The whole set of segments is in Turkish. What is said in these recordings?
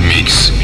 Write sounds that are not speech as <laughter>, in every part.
Mix.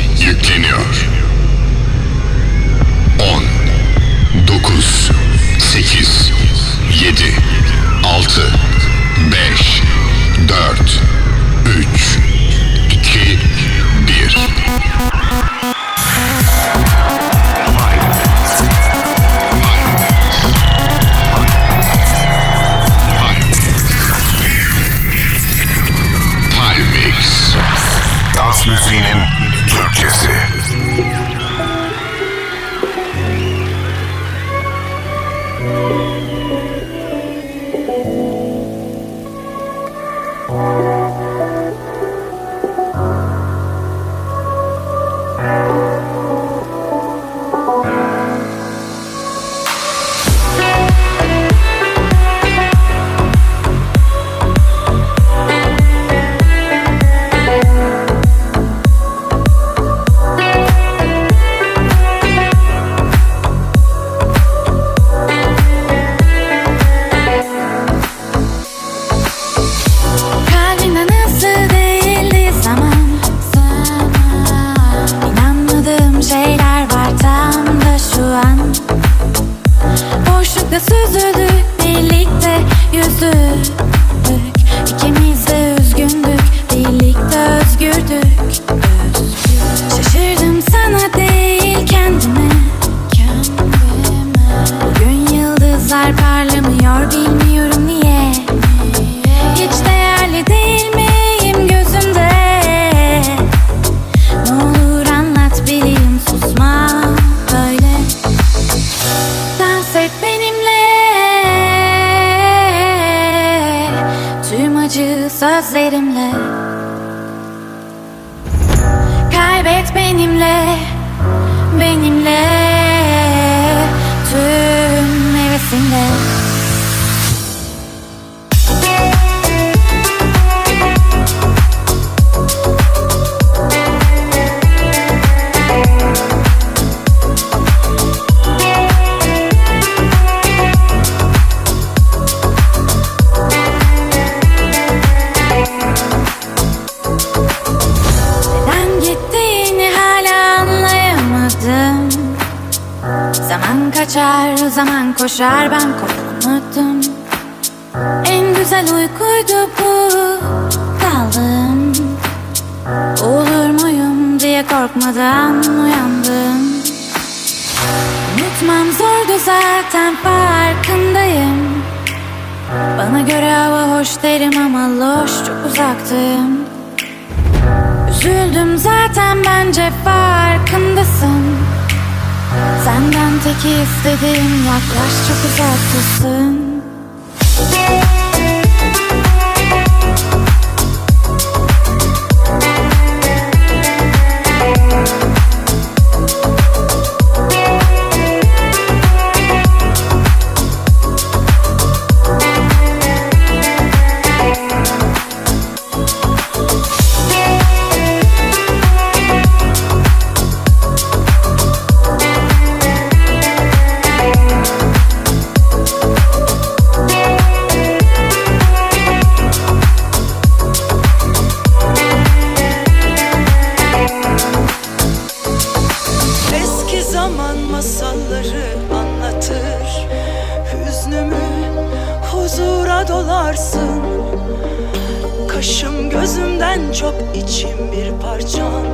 Yüzümden çok içim bir parçan.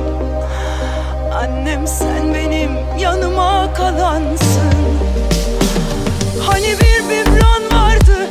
Annem sen benim yanıma kalansın. Hani bir bibran vardı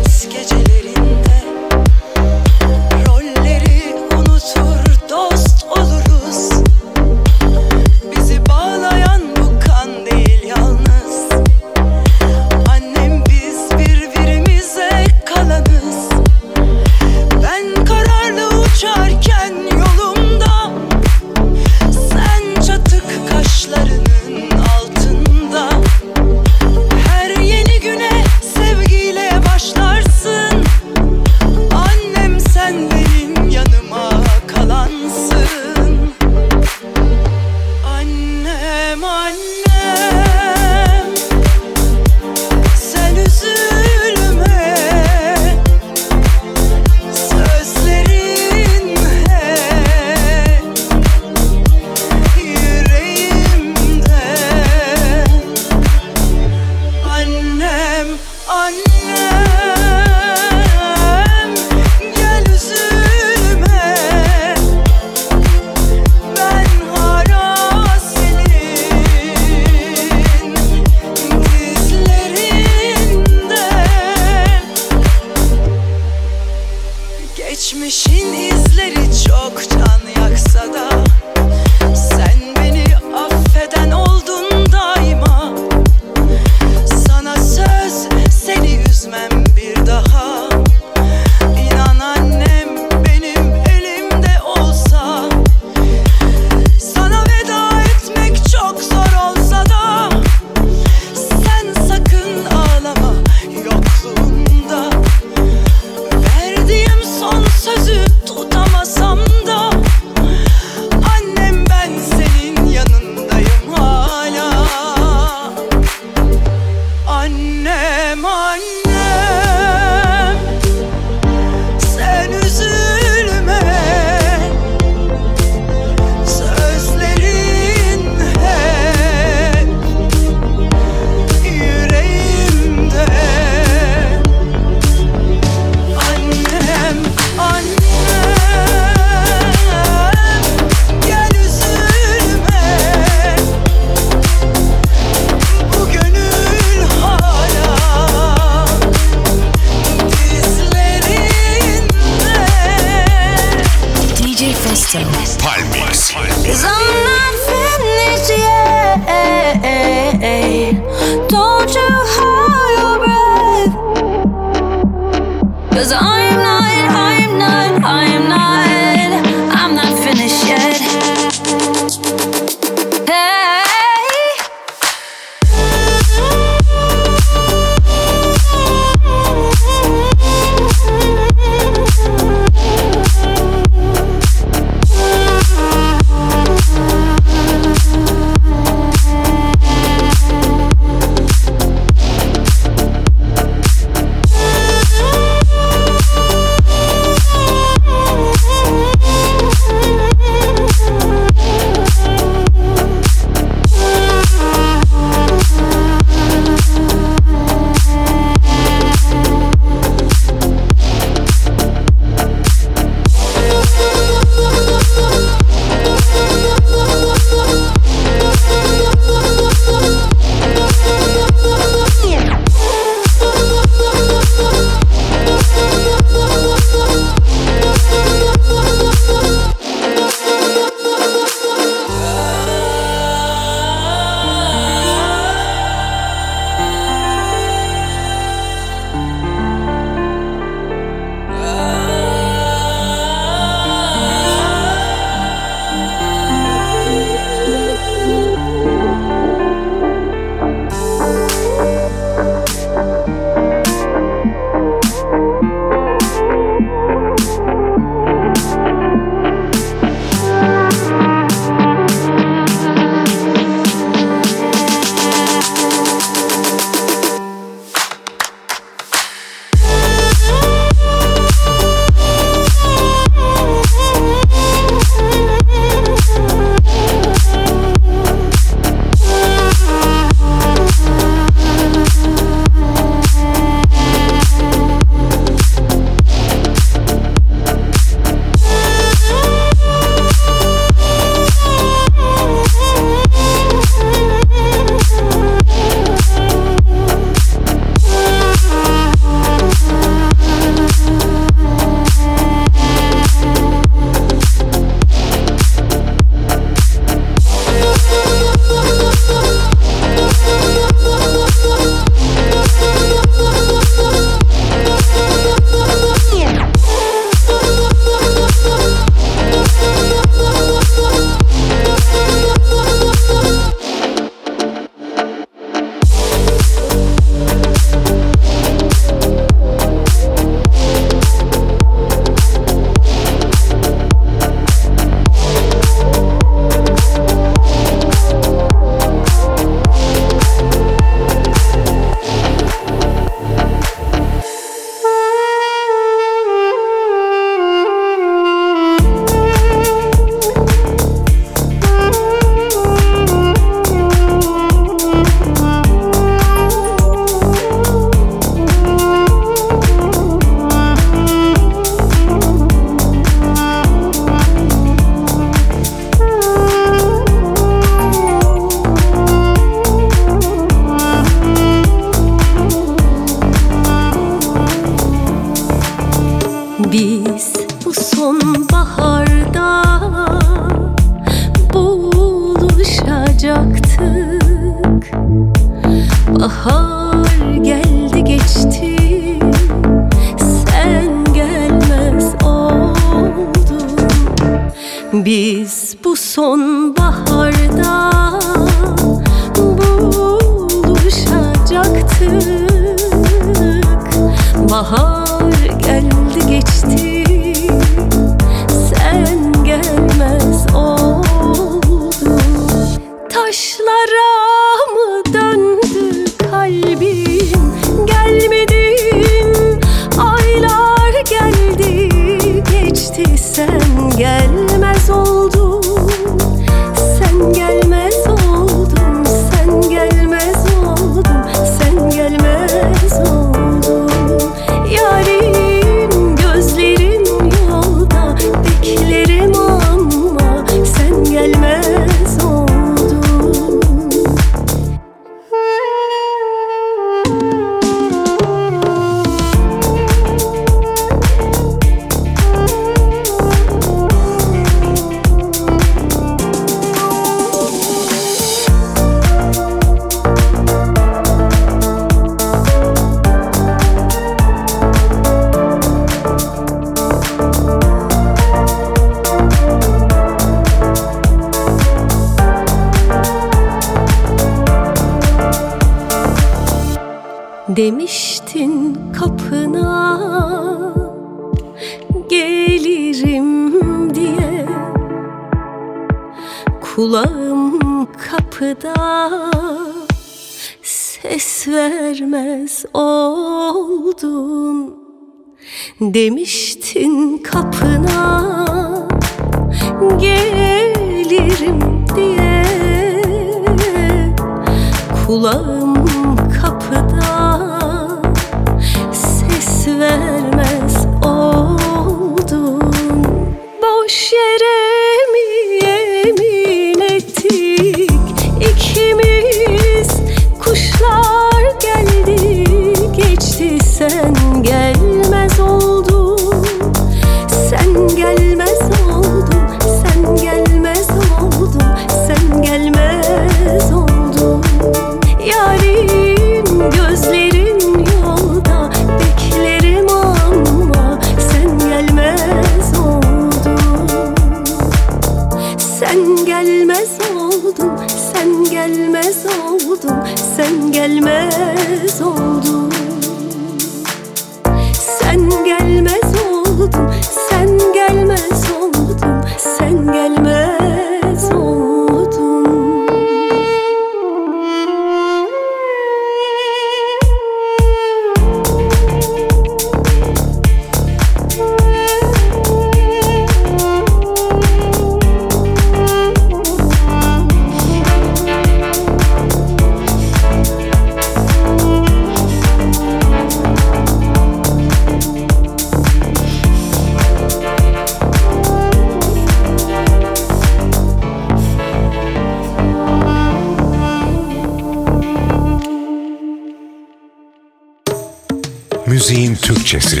Türkçesi.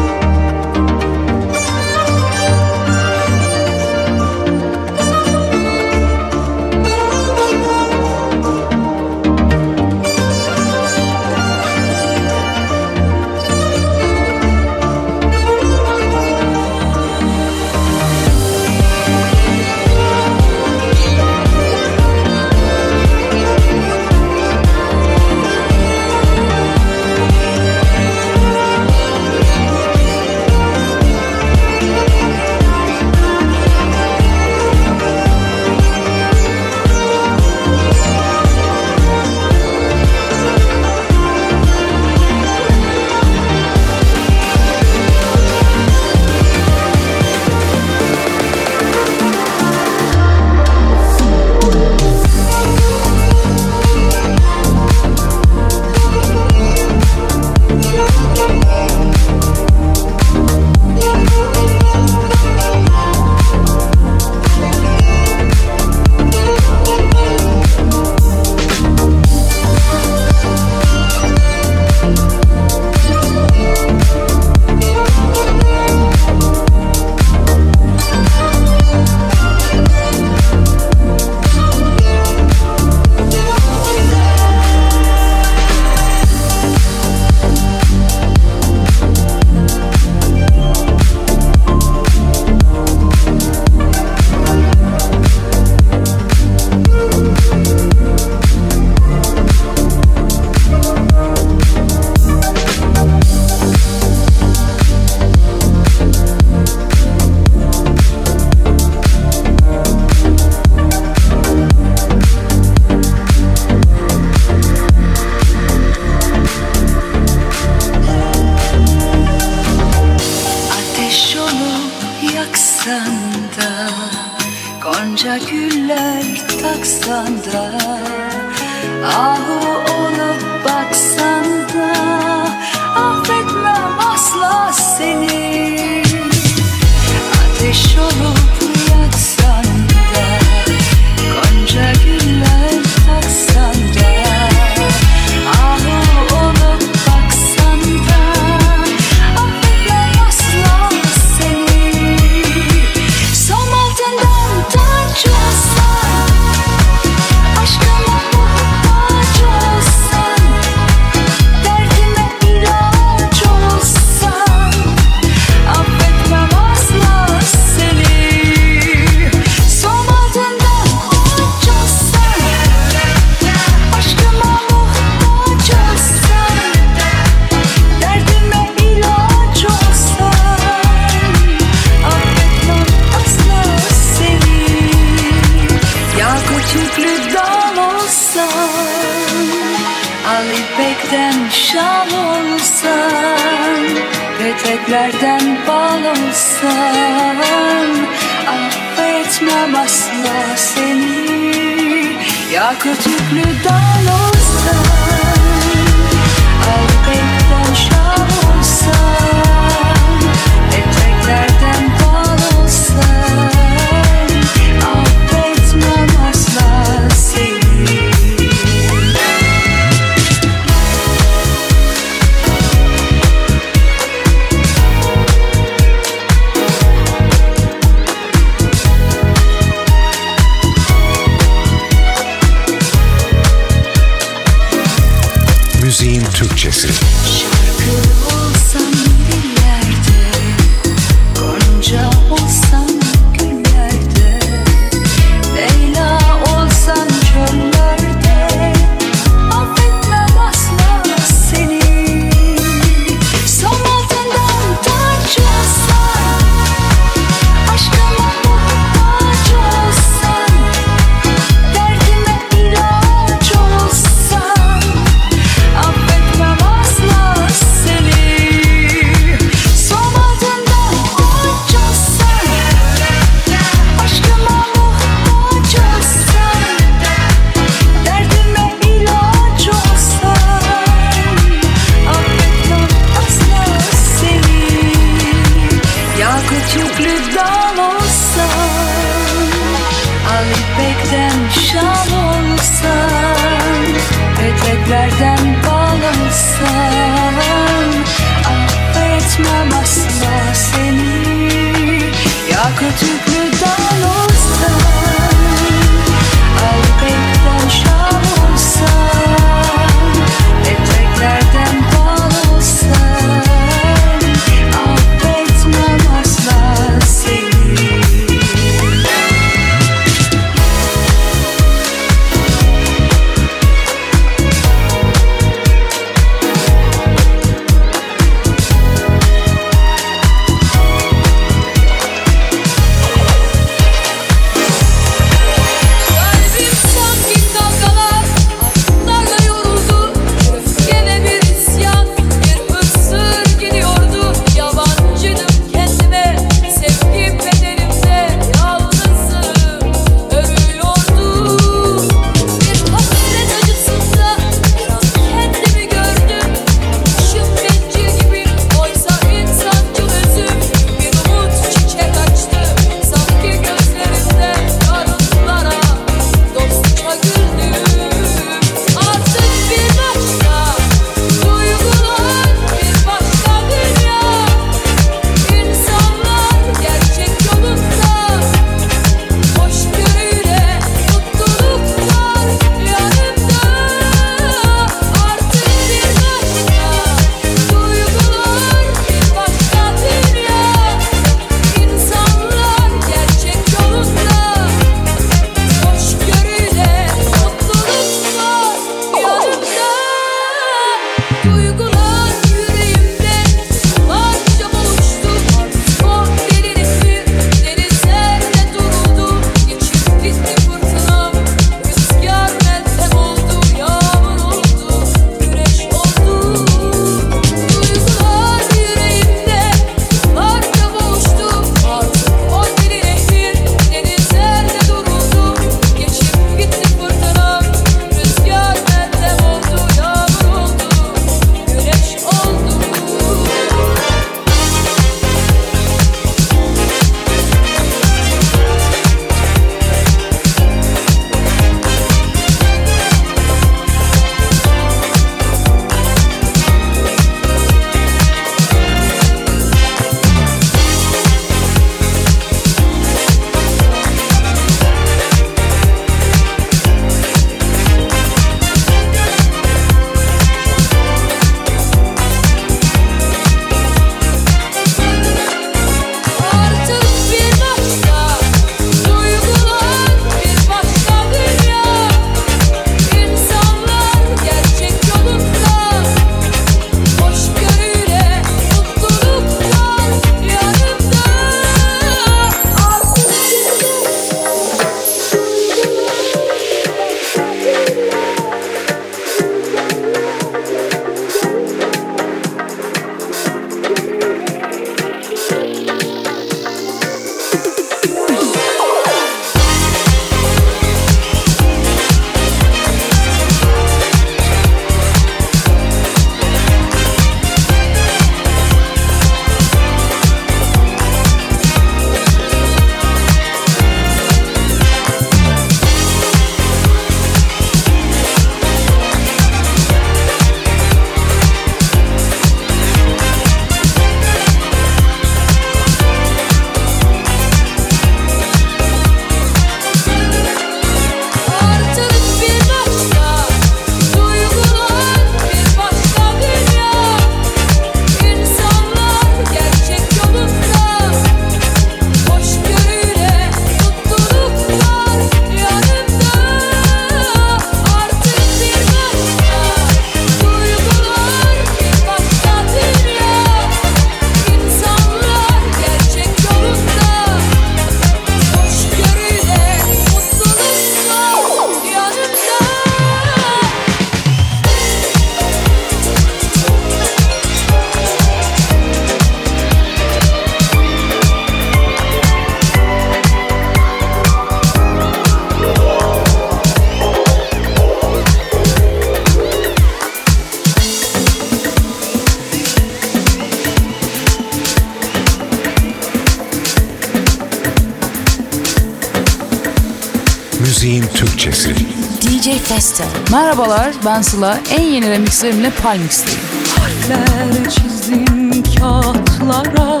Merhabalar ben Sıla. En yeni remixlerimle Palmix'teyim. Harfler çizdim kağıtlara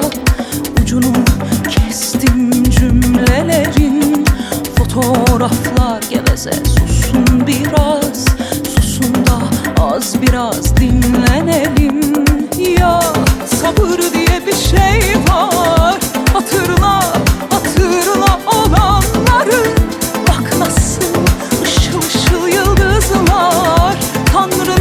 Ucunu kestim cümlelerin Fotoğraflar geveze susun biraz Susun da az biraz dinlenelim Ya sabır diye bir şey var Hatırla Tanrı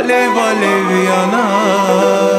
Alev alev yanar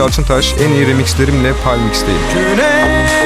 Yalçıntaş. En iyi remixlerimle Palmix'teyim. Güneş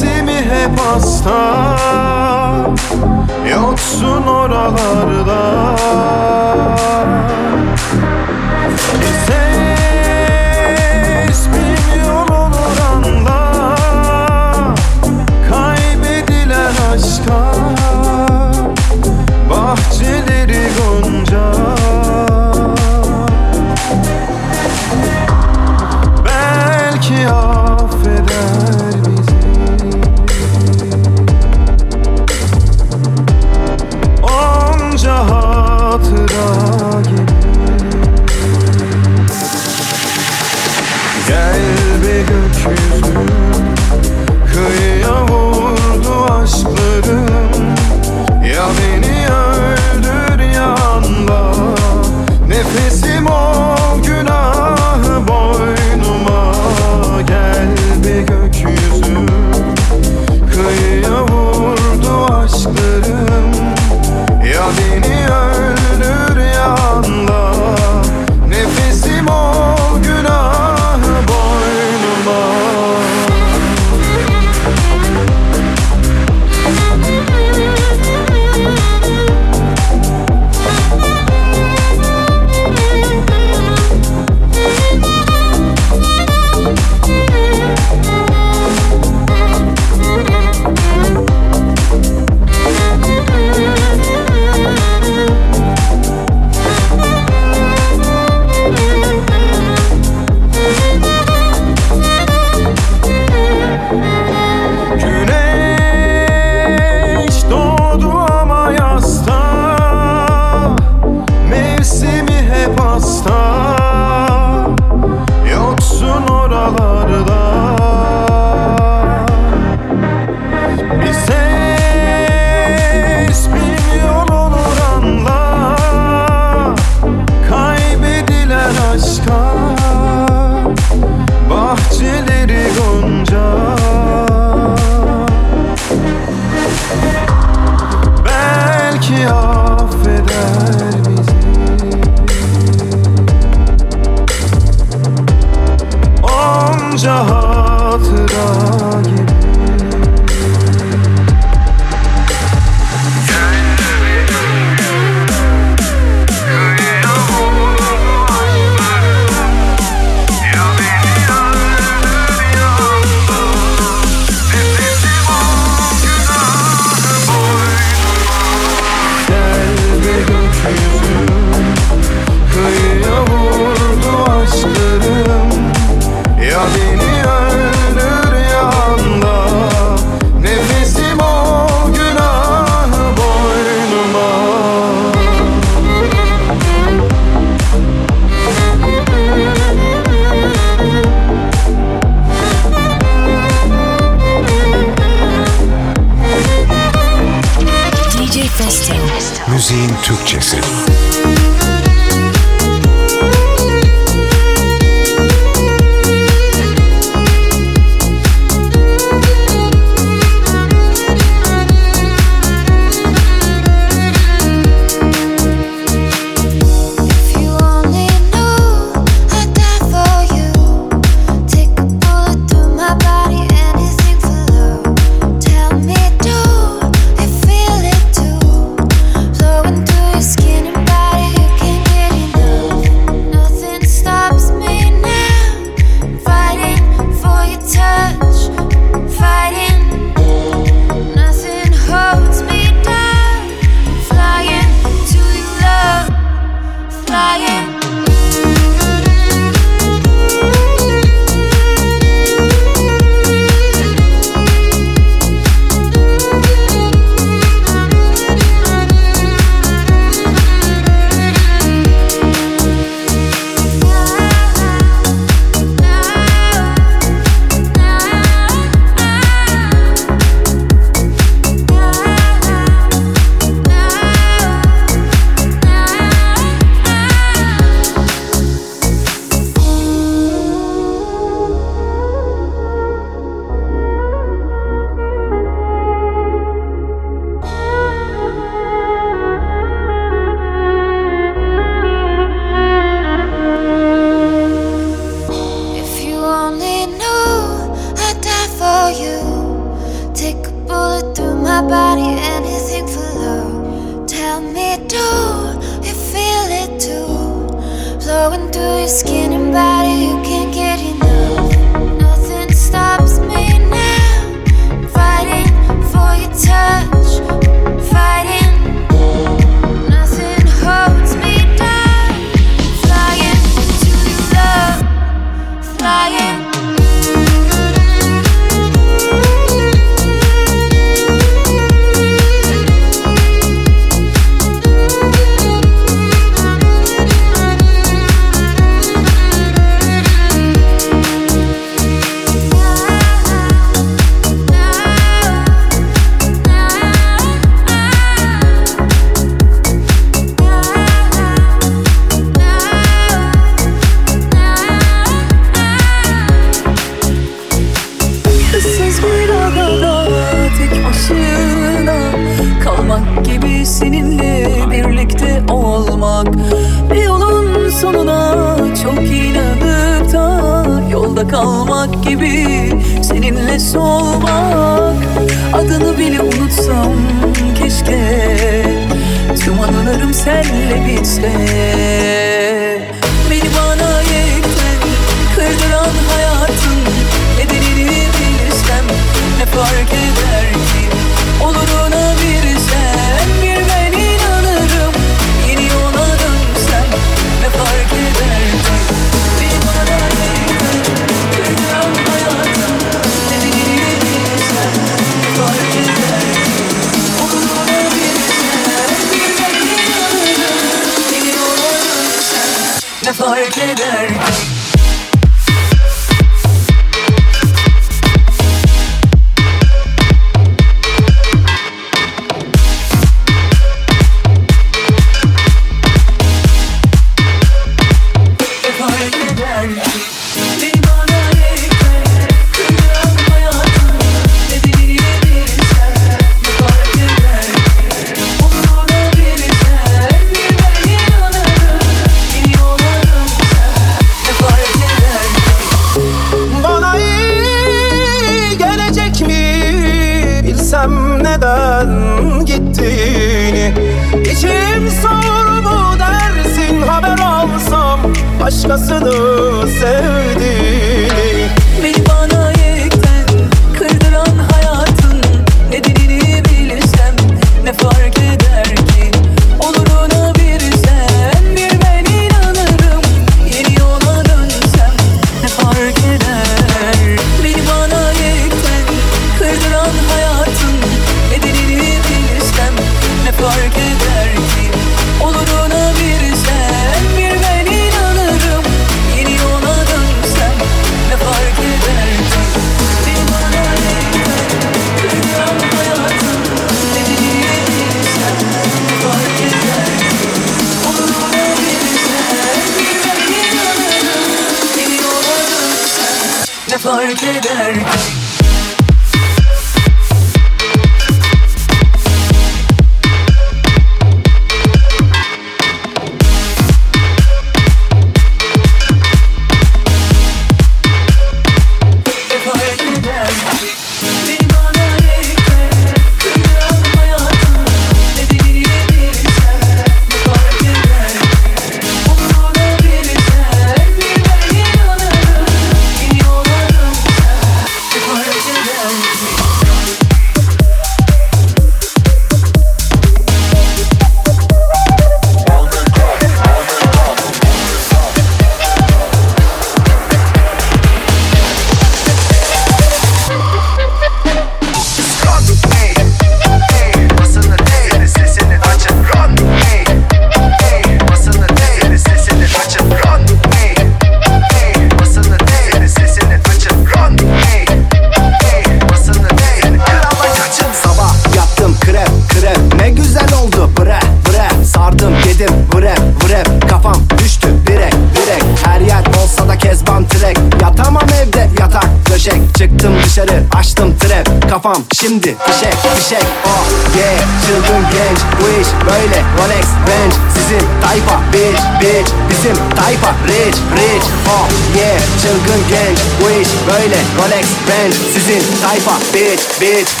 kafam şimdi Fişek fişek oh ah, yeah Çılgın genç bu iş böyle. Rolex Bench sizin tayfa. Bitch bitch bizim tayfa. Rich rich. Oh yeah Çılgın genç bu iş böyle. Rolex Bench sizin tayfa. Bitch bitch. <laughs>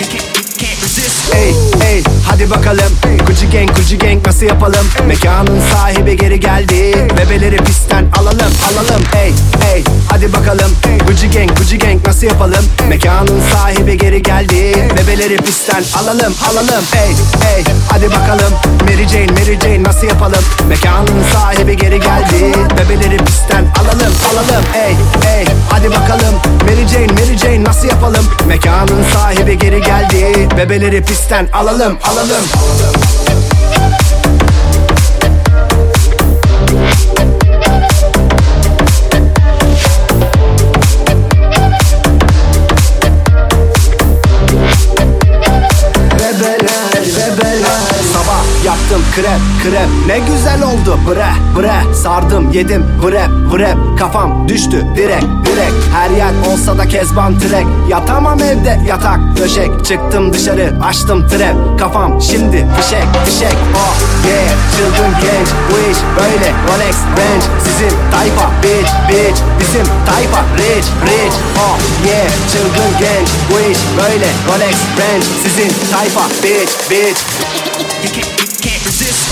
You can't, you can't resist. Hey. Hey hadi bakalım. Gucci Gang Gucci Gang nasıl yapalım? Mekanın sahibi geri geldi. Bebeleri pistten alalım alalım. Hey hey hadi bakalım. Gucci Gang Gucci Gang nasıl yapalım? Mekanın sahibi geri geldi. Bebeleri pistten alalım alalım. Hey hey hadi bakalım. Mary Jane Mary Jane nasıl yapalım? Mekanın sahibi geri geldi. Bebeleri pistten alalım alalım. Hey hey hadi bakalım. Mary Jane Mary Jane nasıl yapalım? Mekanın sahibi geri geldi. Bebeleri pistten alalım alalım Bebeler, bebeler Sabah yaptım krep, krep Ne güzel oldu. Bre, bre Sardım, yedim, vrep, vrep Kafam düştü. Direk, direk. Her yer olsa da kezban trek. Yatamam evde yatak, döşek. Çıktım dışarı, açtım trap Kafam şimdi fişek, fişek. Oh yeah, çılgın genç Bu iş böyle, Rolex, Benz Sizin tayfa, bitch, bitch Bizim tayfa, rich, rich. Oh yeah, çılgın genç Bu iş böyle, Rolex, Benz Sizin tayfa, bitch, bitch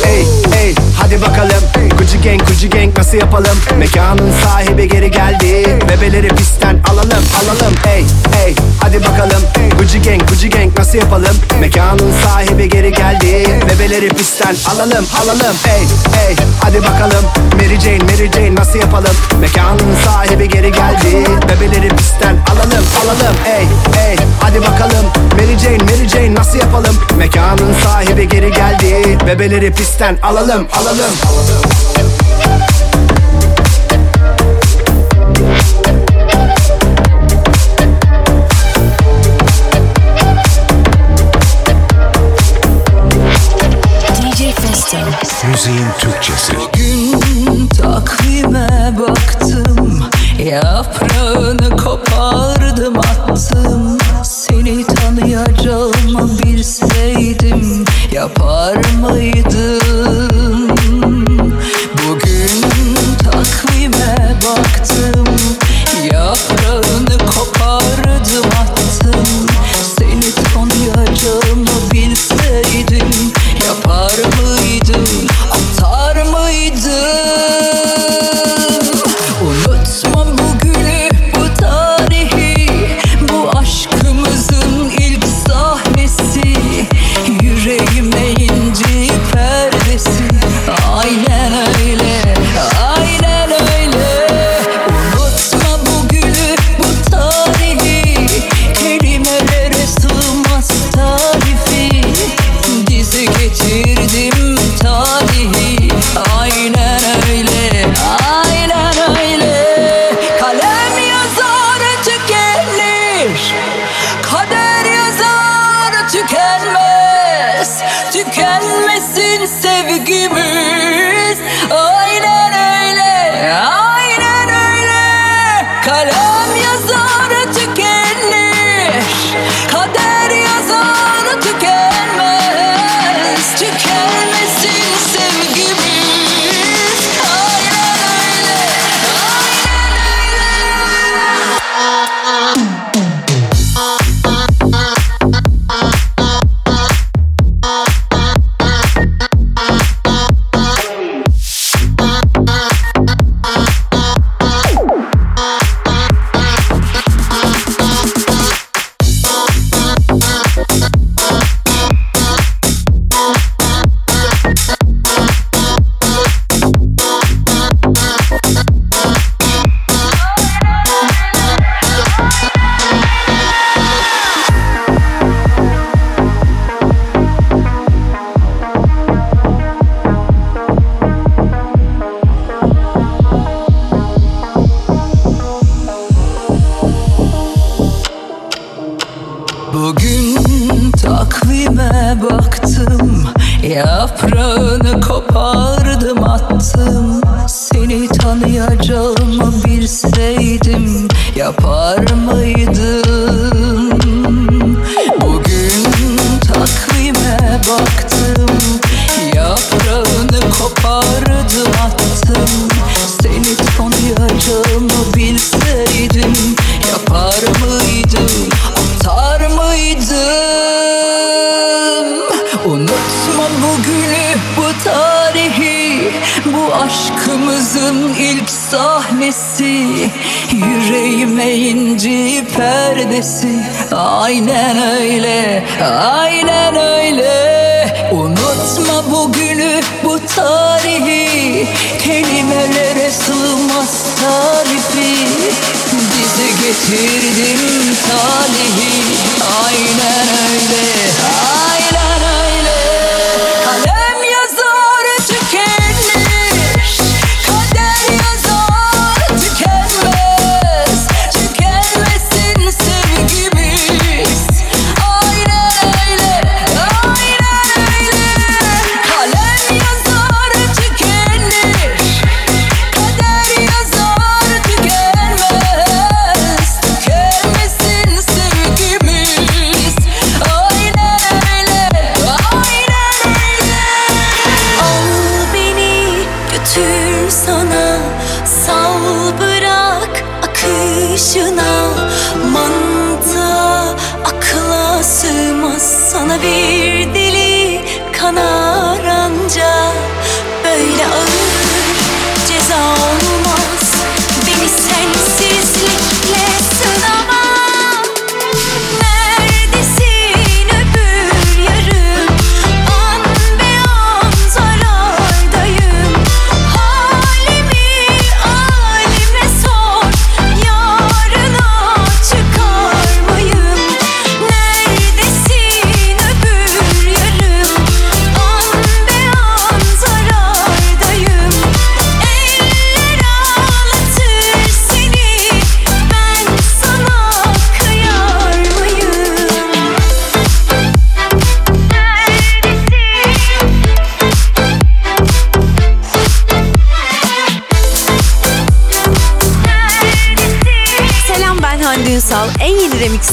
Ey ey hadi bakalım. Gucci gang Gucci gang nasıl yapalım. Mekanın sahibi geri geldi. Bebeleri pistten alalım alalım. Ey ey hadi bakalım. Gucci gang Gucci gang nasıl yapalım. Mekanın sahibi geri geldi. Bebeleri pistten alalım alalım. Ey ey hadi bakalım. Mary Jane Mary Jane nasıl yapalım? Mekanın sahibi geri geldi. Bebeleri pistten alalım alalım. Ey ey hadi bakalım. Mary Jane Mary Jane nasıl yapalım? Mekanın sahibi geri geldi Bebeleri pistten alalım alalım. Müziğin Türkçesi. Gün takvime baktım Yaprağını kopardım attım Seni tanıyacağımı bilseydim Yapar 我一直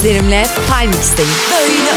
seslerimle Palmix'teyim. Böyle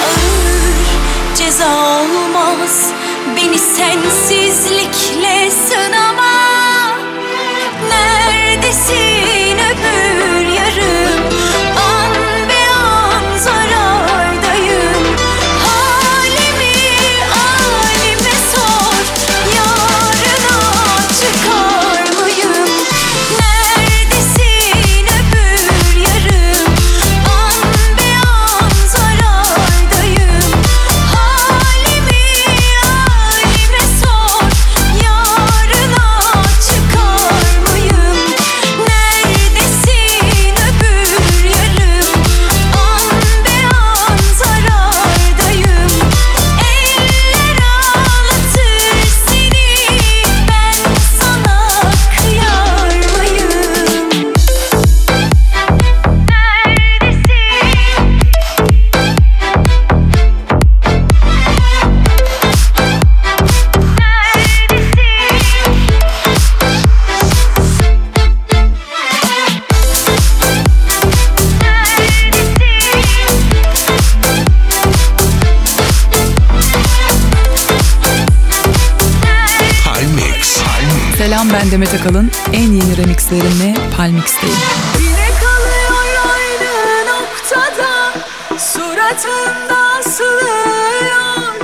Demet Akalın en yeni remixlerimle Palmix'teyim. Yine kalıyor aynı noktada suratında asılıyor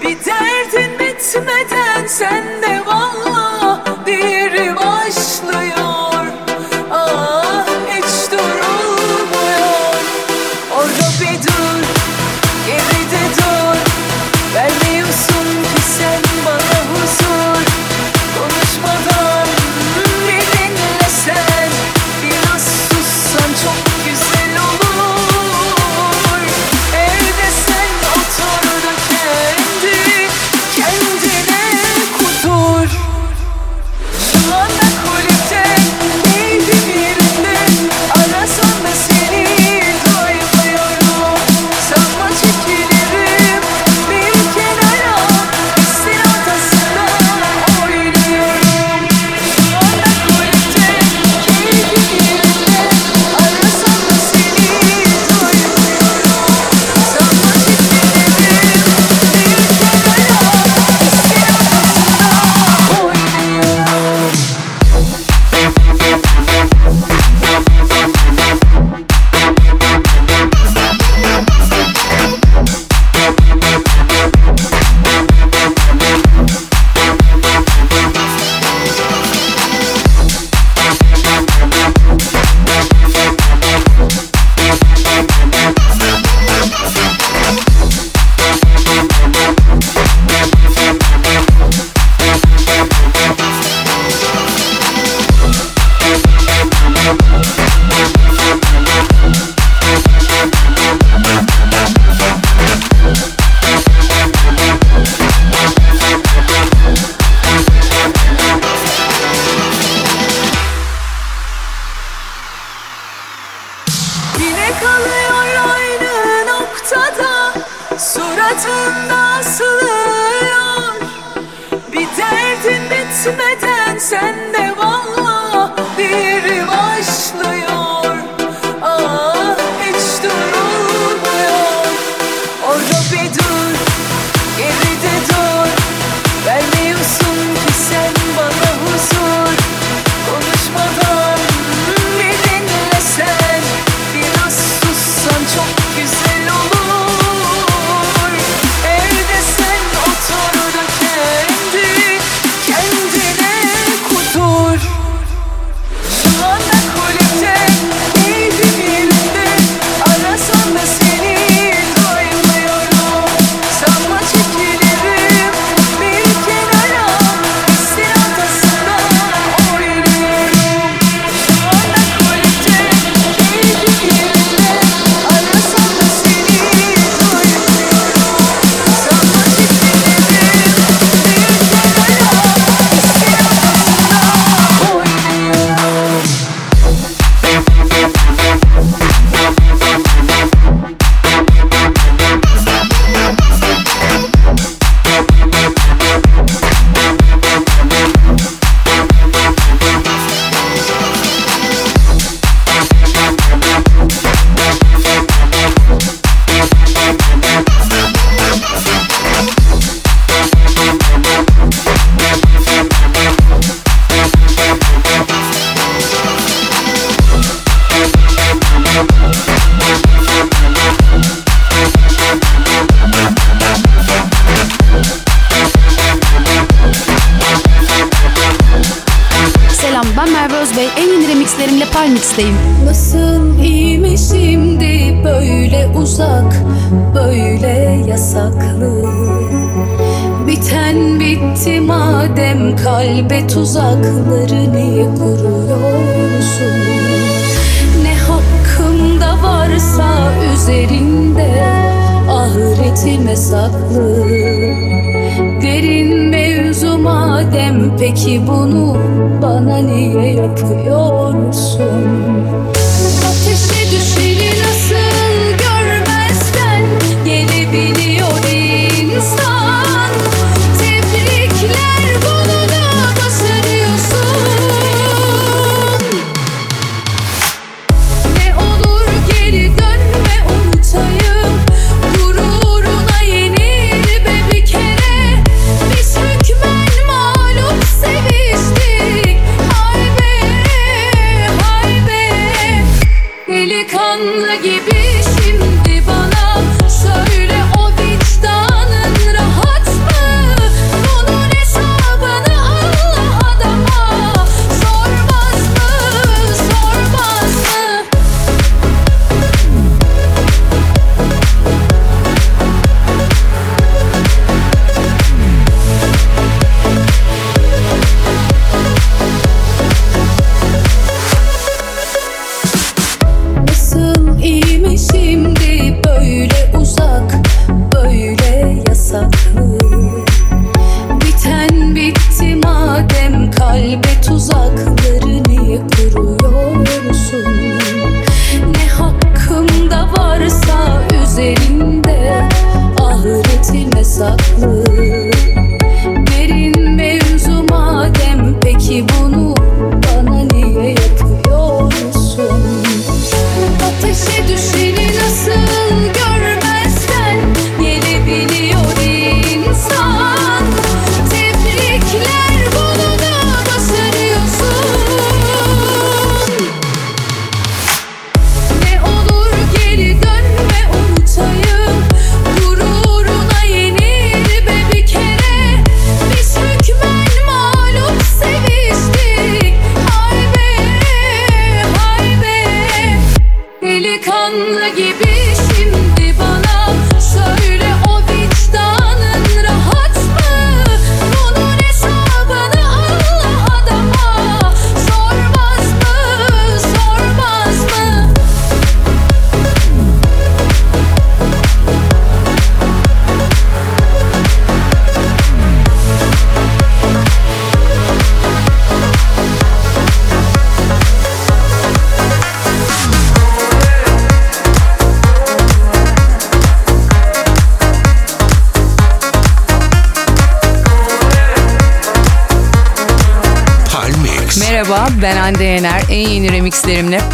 Bir derdin bitmeden sen de valla bir baş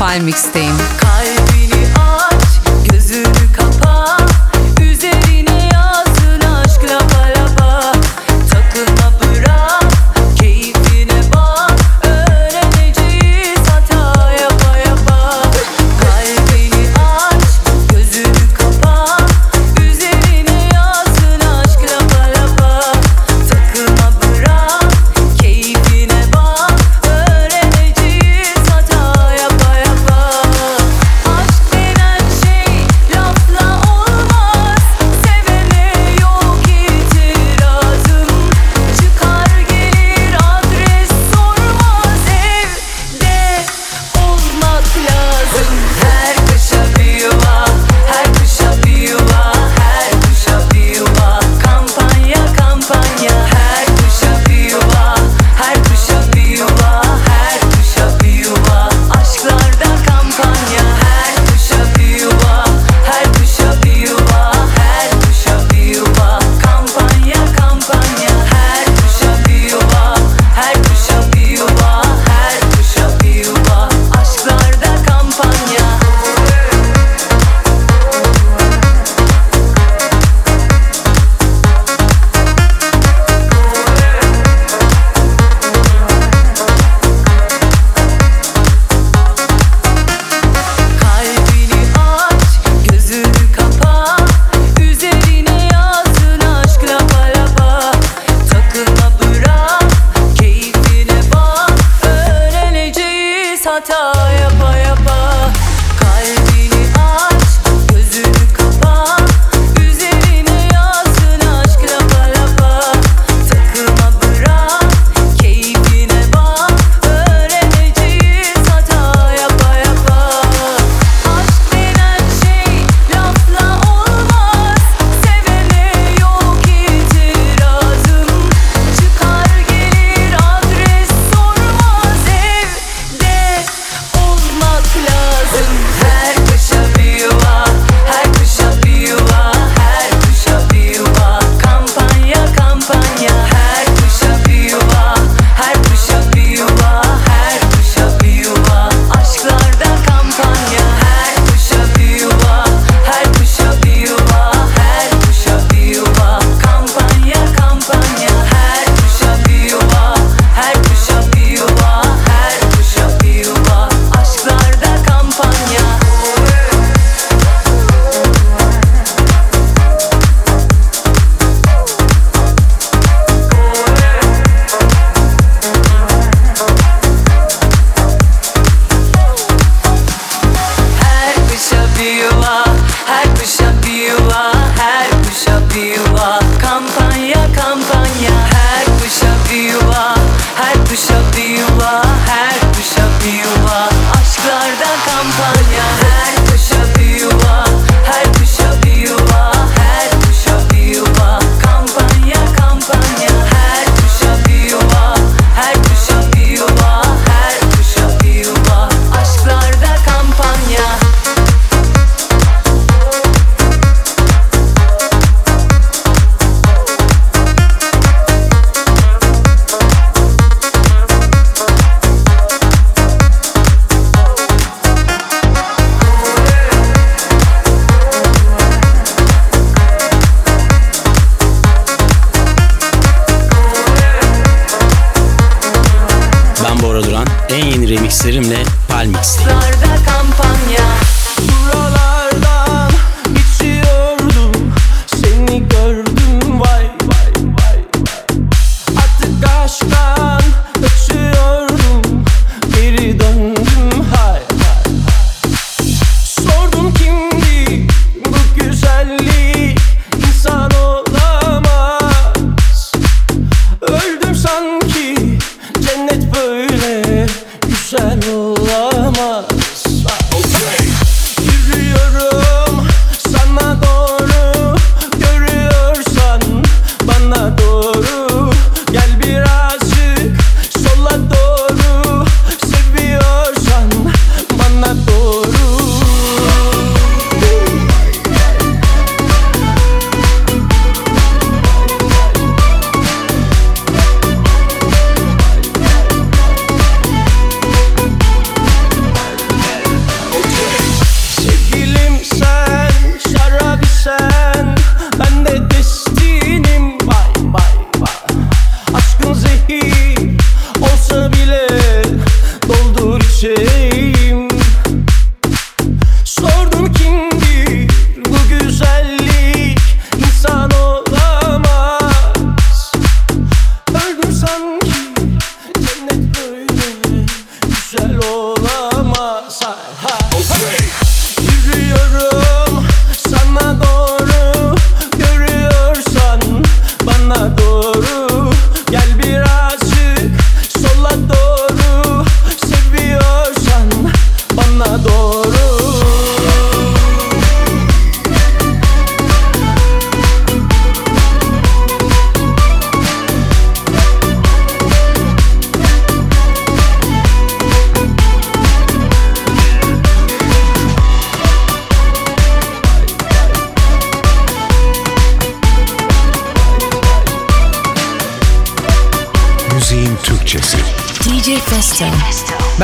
remixlerimle Palmix'teyim.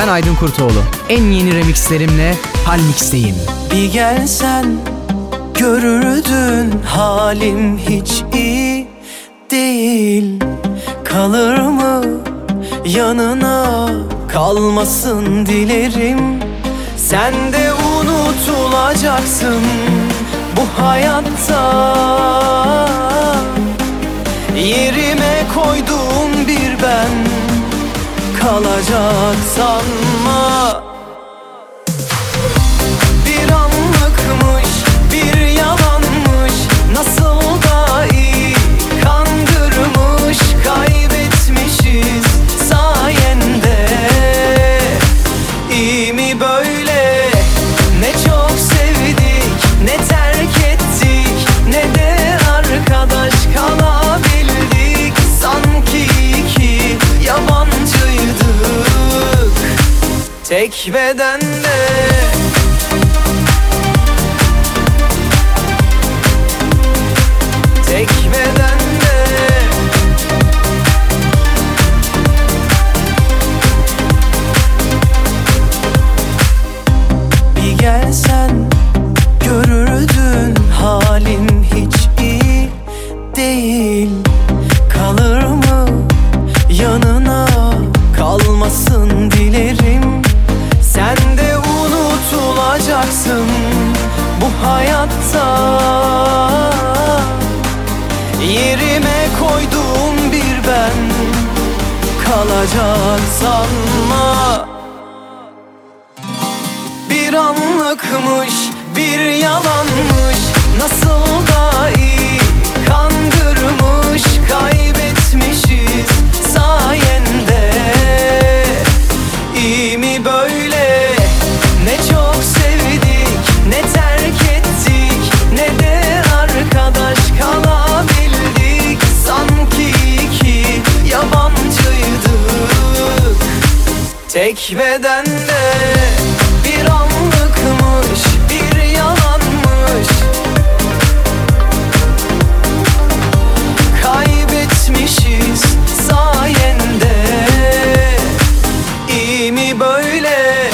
Ben Aydın Kurtoğlu. En yeni remixlerimle Palmix'teyim. Bir gelsen görürdün halim hiç iyi değil. Kalır mı yanına? Kalmasın dilerim. Sen de unutulacaksın bu hayatta. Yerime koyduğum bir ben kalacak sanma Tek bedende kalacak sanma. Bir anlıkmış, bir yalanmış. Nasıl Tek bedende bir anlıkmış, bir yalanmış. Kaybetmişiz sayende. İyi mi böyle?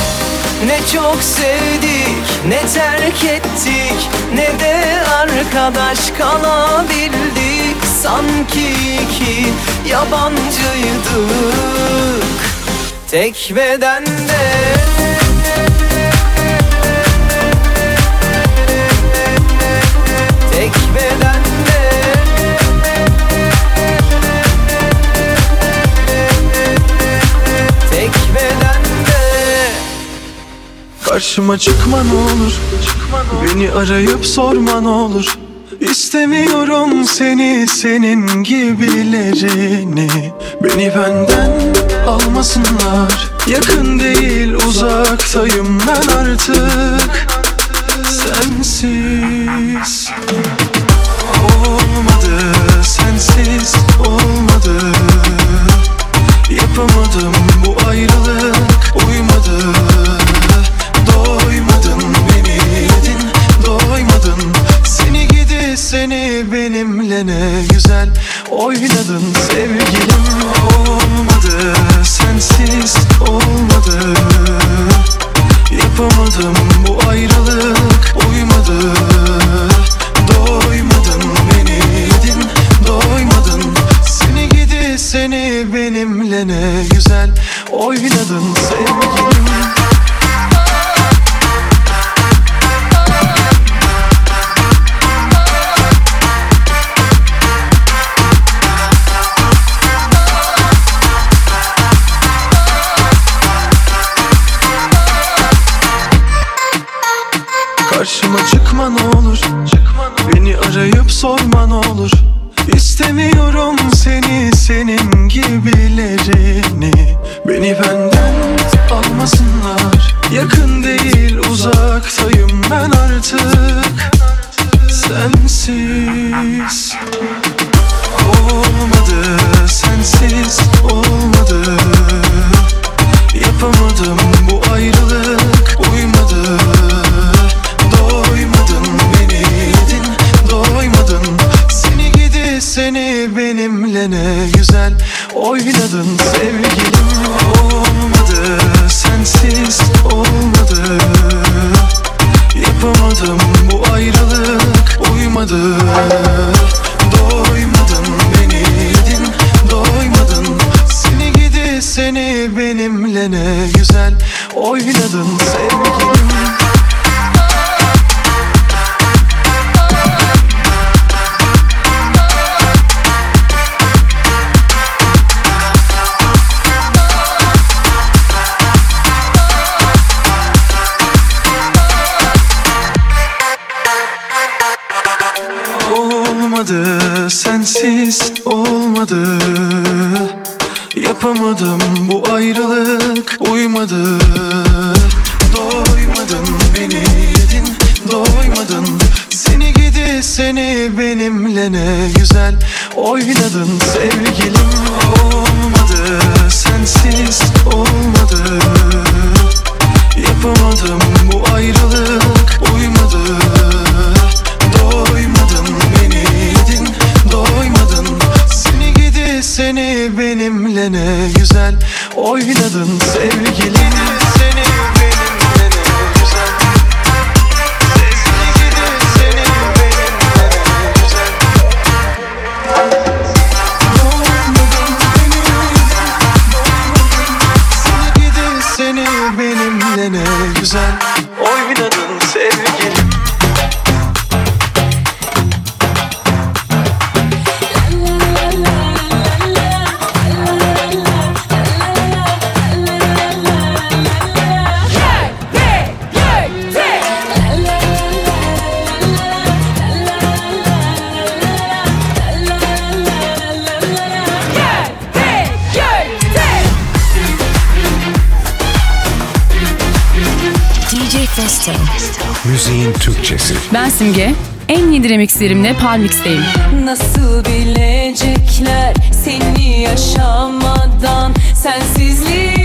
Ne çok sevdik, ne terk ettik Ne de arkadaş kalabildik. Sanki iki yabancıydık Tek bedende Tek bedende Tek bedende Karşıma çıkma ne olur. Beni arayıp sorma ne olur. İstemiyorum seni senin gibilerini. Beni benden almasınlar. Yakın değil uzaktayım ben artık. Sensiz. Olmadı sensiz Festo. Müziğin Türkçesi. Ben Simge. En yeni remixlerimle Palmix'teyim. Nasıl bilecekler seni yaşamadan sensizliği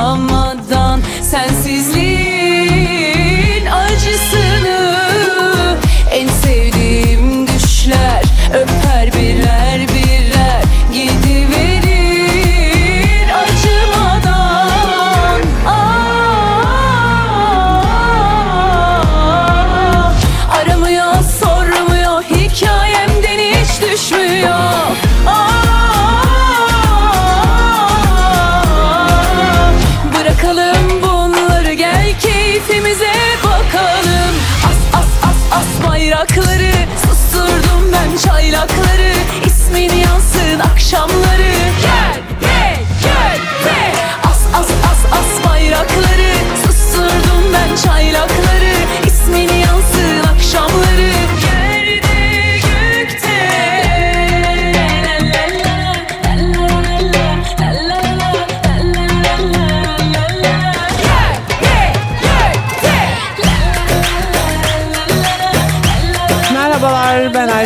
Mom.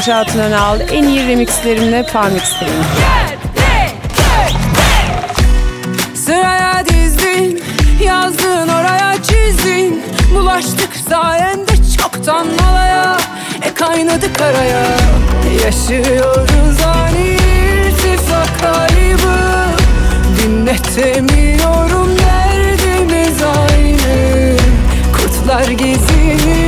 Barış Altın Önal. En iyi remixlerimle Parmix'teyim. Sıraya dizdin, yazdın oraya çizdin. Bulaştık sayende çoktan malaya, e kaynadık araya. Yaşıyoruz ani irtifak kaybı, dinletemiyorum derdimiz aynı. Kurtlar gezini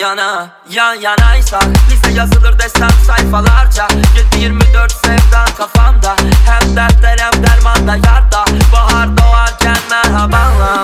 yana yan yanaysak Bize yazılır desem sayfalarca. 7-24 sevdan kafamda Hem dertler hem dermanda yarda. Bahar doğarken merhabanla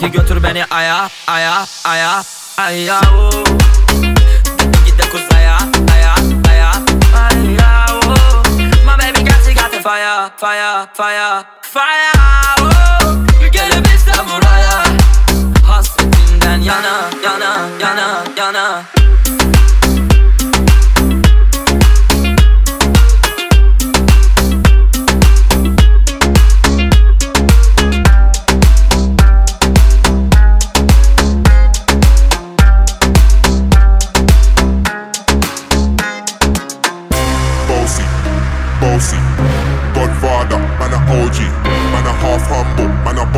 yeah. Dedi ki götür beni aya aya aya aya. Dedi git de kuzaya aya aya aya oh. My baby got she got the fire fire fire fire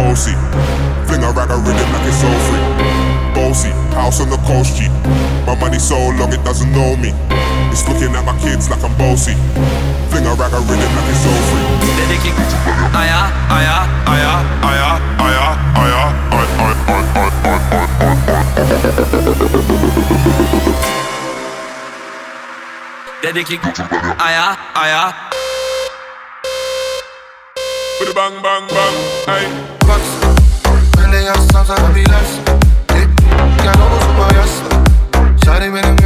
a bossy. Finger rag a rhythm like it's so free. Bossy, house on the coast G. My money so long it doesn't know me. It's looking at my kids like I'm bossy. Finger rag a rhythm like it's so free. Dedi ki aya aya aya aya aya aya ay ay ay ay ay Dedi ki aya aya Bang bang bang. Baksana Ben de yazsam sana bir lafsam yeah. Gel omuzuma yaslan Şari benimle misin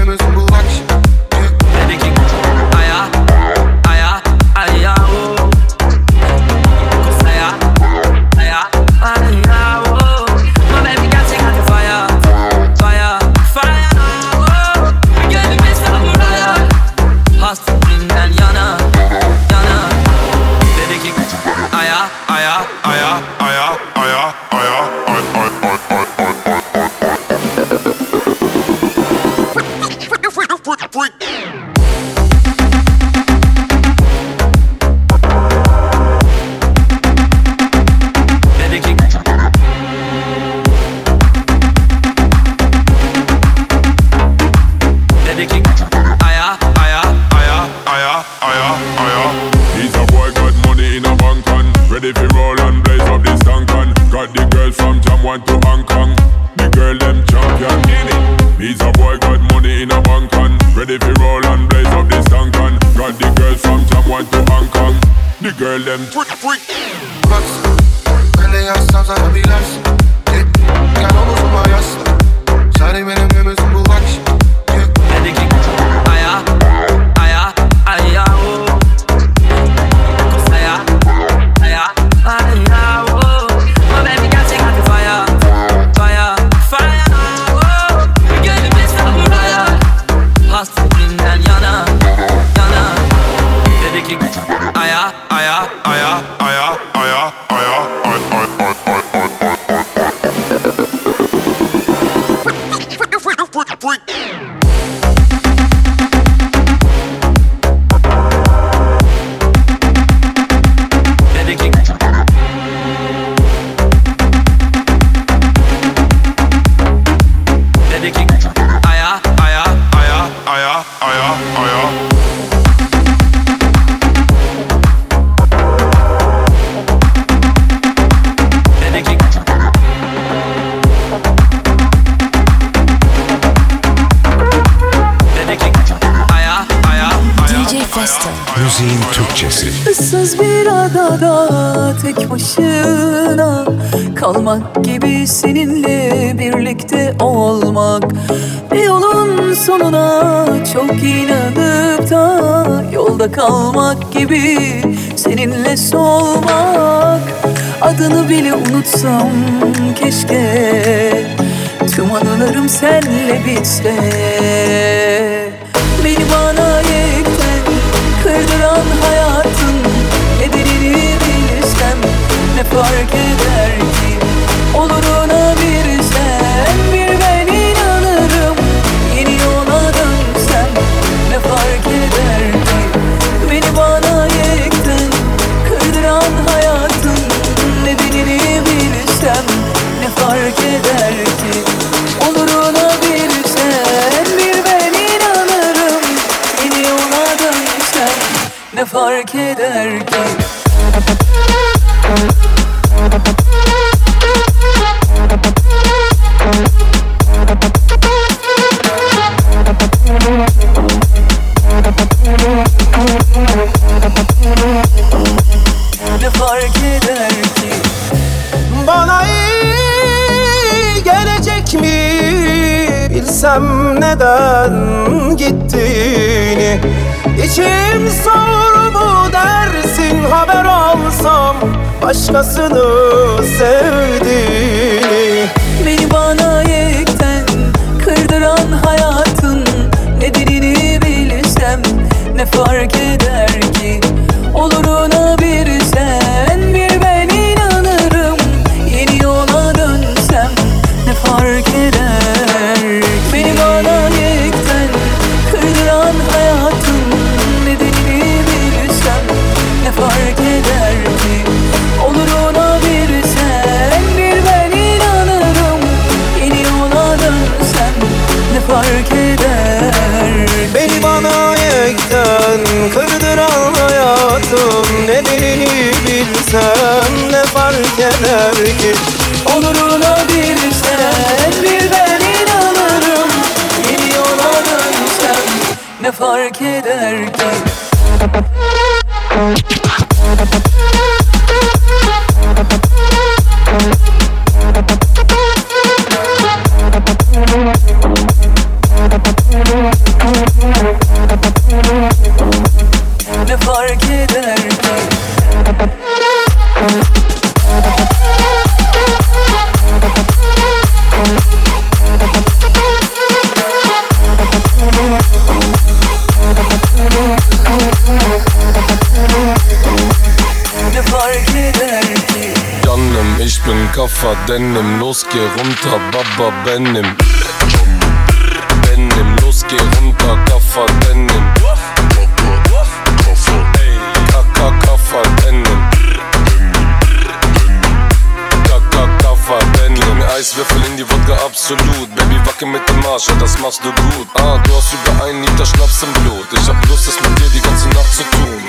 If you roll and blaze up this tank and got the girls from Taiwan to Hong Kong. The girl them freak freak. Cops, prende ya salsa ambulance. Calor por varias. Sale y me me tek başına Kalmak gibi seninle birlikte olmak. Bir yolun sonuna çok inanıp da Yolda kalmak gibi seninle solmak Adını bile unutsam keşke Tüm anılarım senle bitse ne Başkasını sevdiğini energy bin Kaffer Denim Los geh runter Baba Benim. Benim Los geh runter Kaffer Denim. Kaffer Denim Eiswürfel in die Wodka absolut Baby wacke mit dem Arsch, ja das machst du gut Ah, du hast über einen Liter Schnaps im Blut Ich hab Lust es mit dir die ganze Nacht zu tun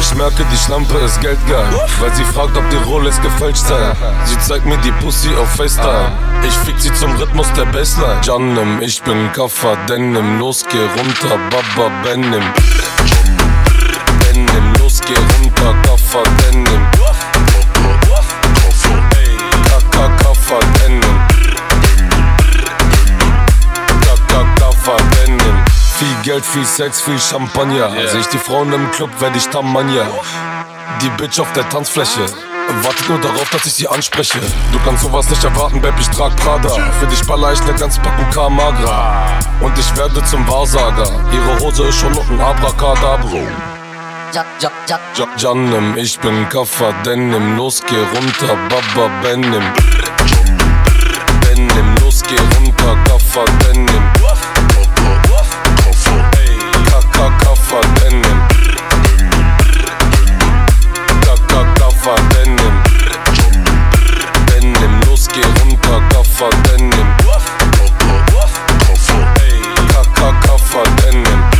ich merke, die Schlampe ist geldgeil, weil sie fragt, ob die Rolex gefälscht sei. Sie zeigt mir die Pussy auf FaceTime. Ich fick sie zum Rhythmus der Bassline. Janem, ich bin Kaffer, Denim, los geh runter, Baba Benim. Benim, los geh runter, Kaffer, Denim. Kaka, Kaffer, Denim. Kaka, Kaffer, Denim. Viel Geld, viel Sex, viel Champagner. Seh ich die Frauen im Club, werd ich Tamanja. Die Bitch auf der Tanzfläche. Wartet nur darauf, dass ich sie anspreche. Du kannst sowas nicht erwarten, Babe, ich trag Prada. Für dich baller ich ne ganz Packung Kamagra. Und ich werde zum Wahrsager. Ihre Hose ist schon noch ein Abracadabro. Ja, ja, ja. Ja, Janem, ich bin Kaffer, Denim, los geh runter, Baba Benim. Geh runter, Kaffer, Denim. Ey, Kaka, Kaffer, Denim. Kaka, Kaffer, Denim. Denim, los geh runter, Kaffer, Denim. Ey, Kaka, Kaffer, Denim.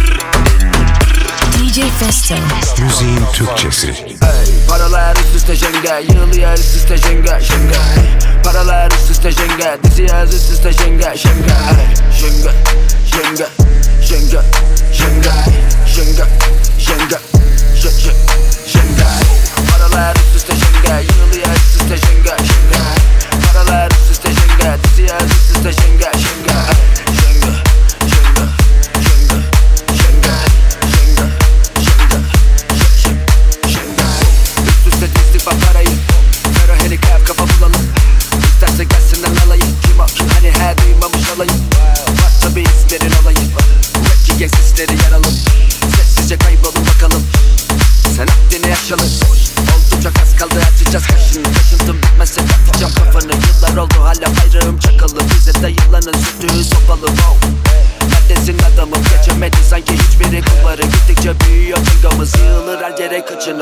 DJ Festo. Müziğin Türkçesi. Paralar üst üste jenge Yığılıyor üst üste jenge jenge. Paralar üst üste jenge Dizi yaz üst üste jenge jenge. Jenge jenge jenge jenge. Jenge jenge je- je- jenge. Paralar üst üste jenge Yığılıyor üst üste jenge jenge. Paralar üst üste jenge Dizi yaz üst üste jenge jenge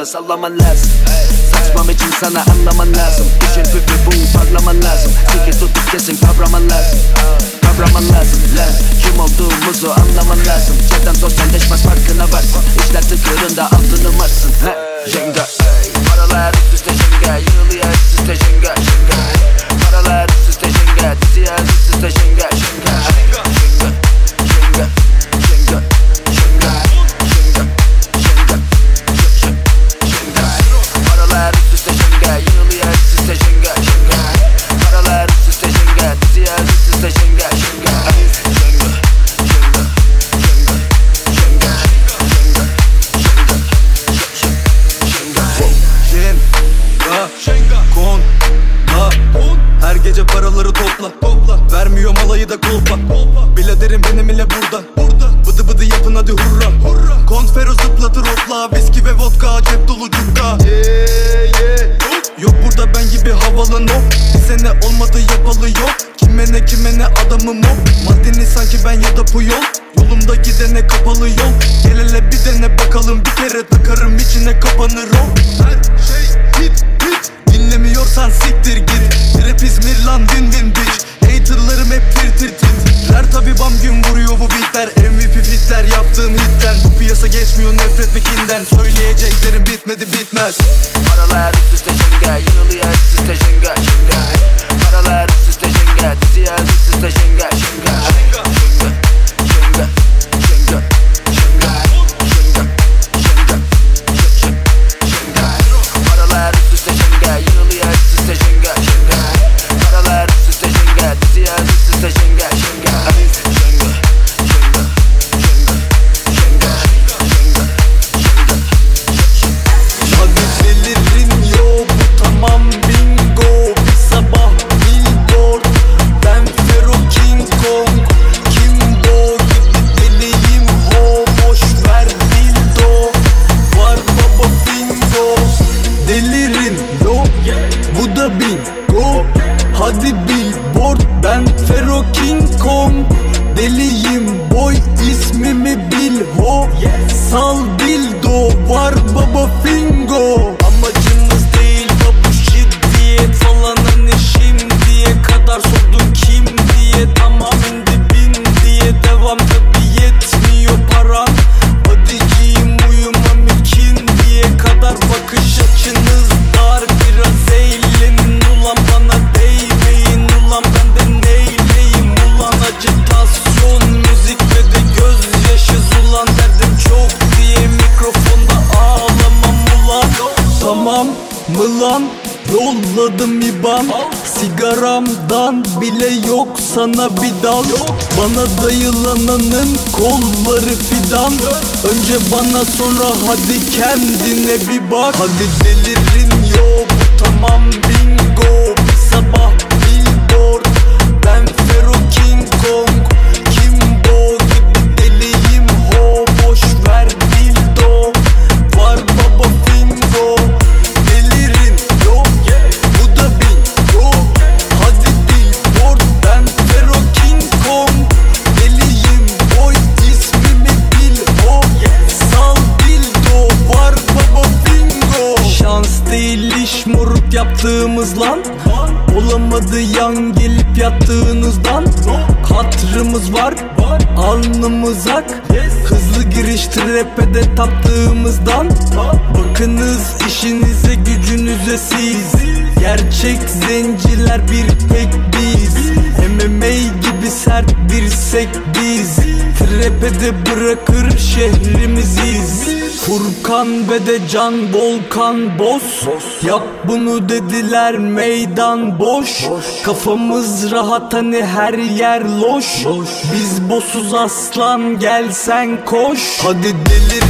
Bunlarla sallaman lazım. Saçmam için sana anlaman lazım. Düşün püfü bu parlaman lazım. Siki tutup kesin kavraman lazım. Kavraman lazım lan. Kim olduğumuzu anlaman lazım. Çetem sosyalleşmez farkına varsın İşler tıkırında altını marsın. Ha, Jenga Paralar üst üste jenga Yığılıyor üst üste jenga Jenga Paralar üst üste jenga Diziyor üst üste jenga yok. Kime ne kime ne adamım o. Maddeni sanki ben ya da bu yol Yolumda gidene kapalı yol. Gel hele bir dene bakalım. Bir kere takarım içine kapanır o. Her şey hit hit. Dinlemiyorsan siktir git. Rap İzmir lan din din bitch. Haterlarım hep tir tir tir. Ler tabi bam gün vuruyor bu bitler MVP fitler yaptığım hitten Bu piyasa geçmiyor nefret ve Söyleyeceklerim bitmedi bitmez. Paralar üst üste şenga Yanılıyor üst üste şenga şenga Paralar üst Gracias, estoy chinga, chinga. Bana dayılananın kolları fidan. Önce bana sonra hadi kendine bir bak. Hadi delirin yok tamam bin. yaptığımız lan. Olamadı yan gelip yattığınızdan. Hatırımız var, alnımız ak. Hızlı giriş trepede taptığımızdan. Bakınız işinize gücünüze siz. Gerçek zenciler bir pek biz. MMA gibi sert bir sek biz cephede bırakır şehrimiziz Furkan bede can volkan boz Yap bunu dediler meydan boş. Kafamız rahat hani her yer loş. Biz bosuz aslan gelsen koş. Hadi delir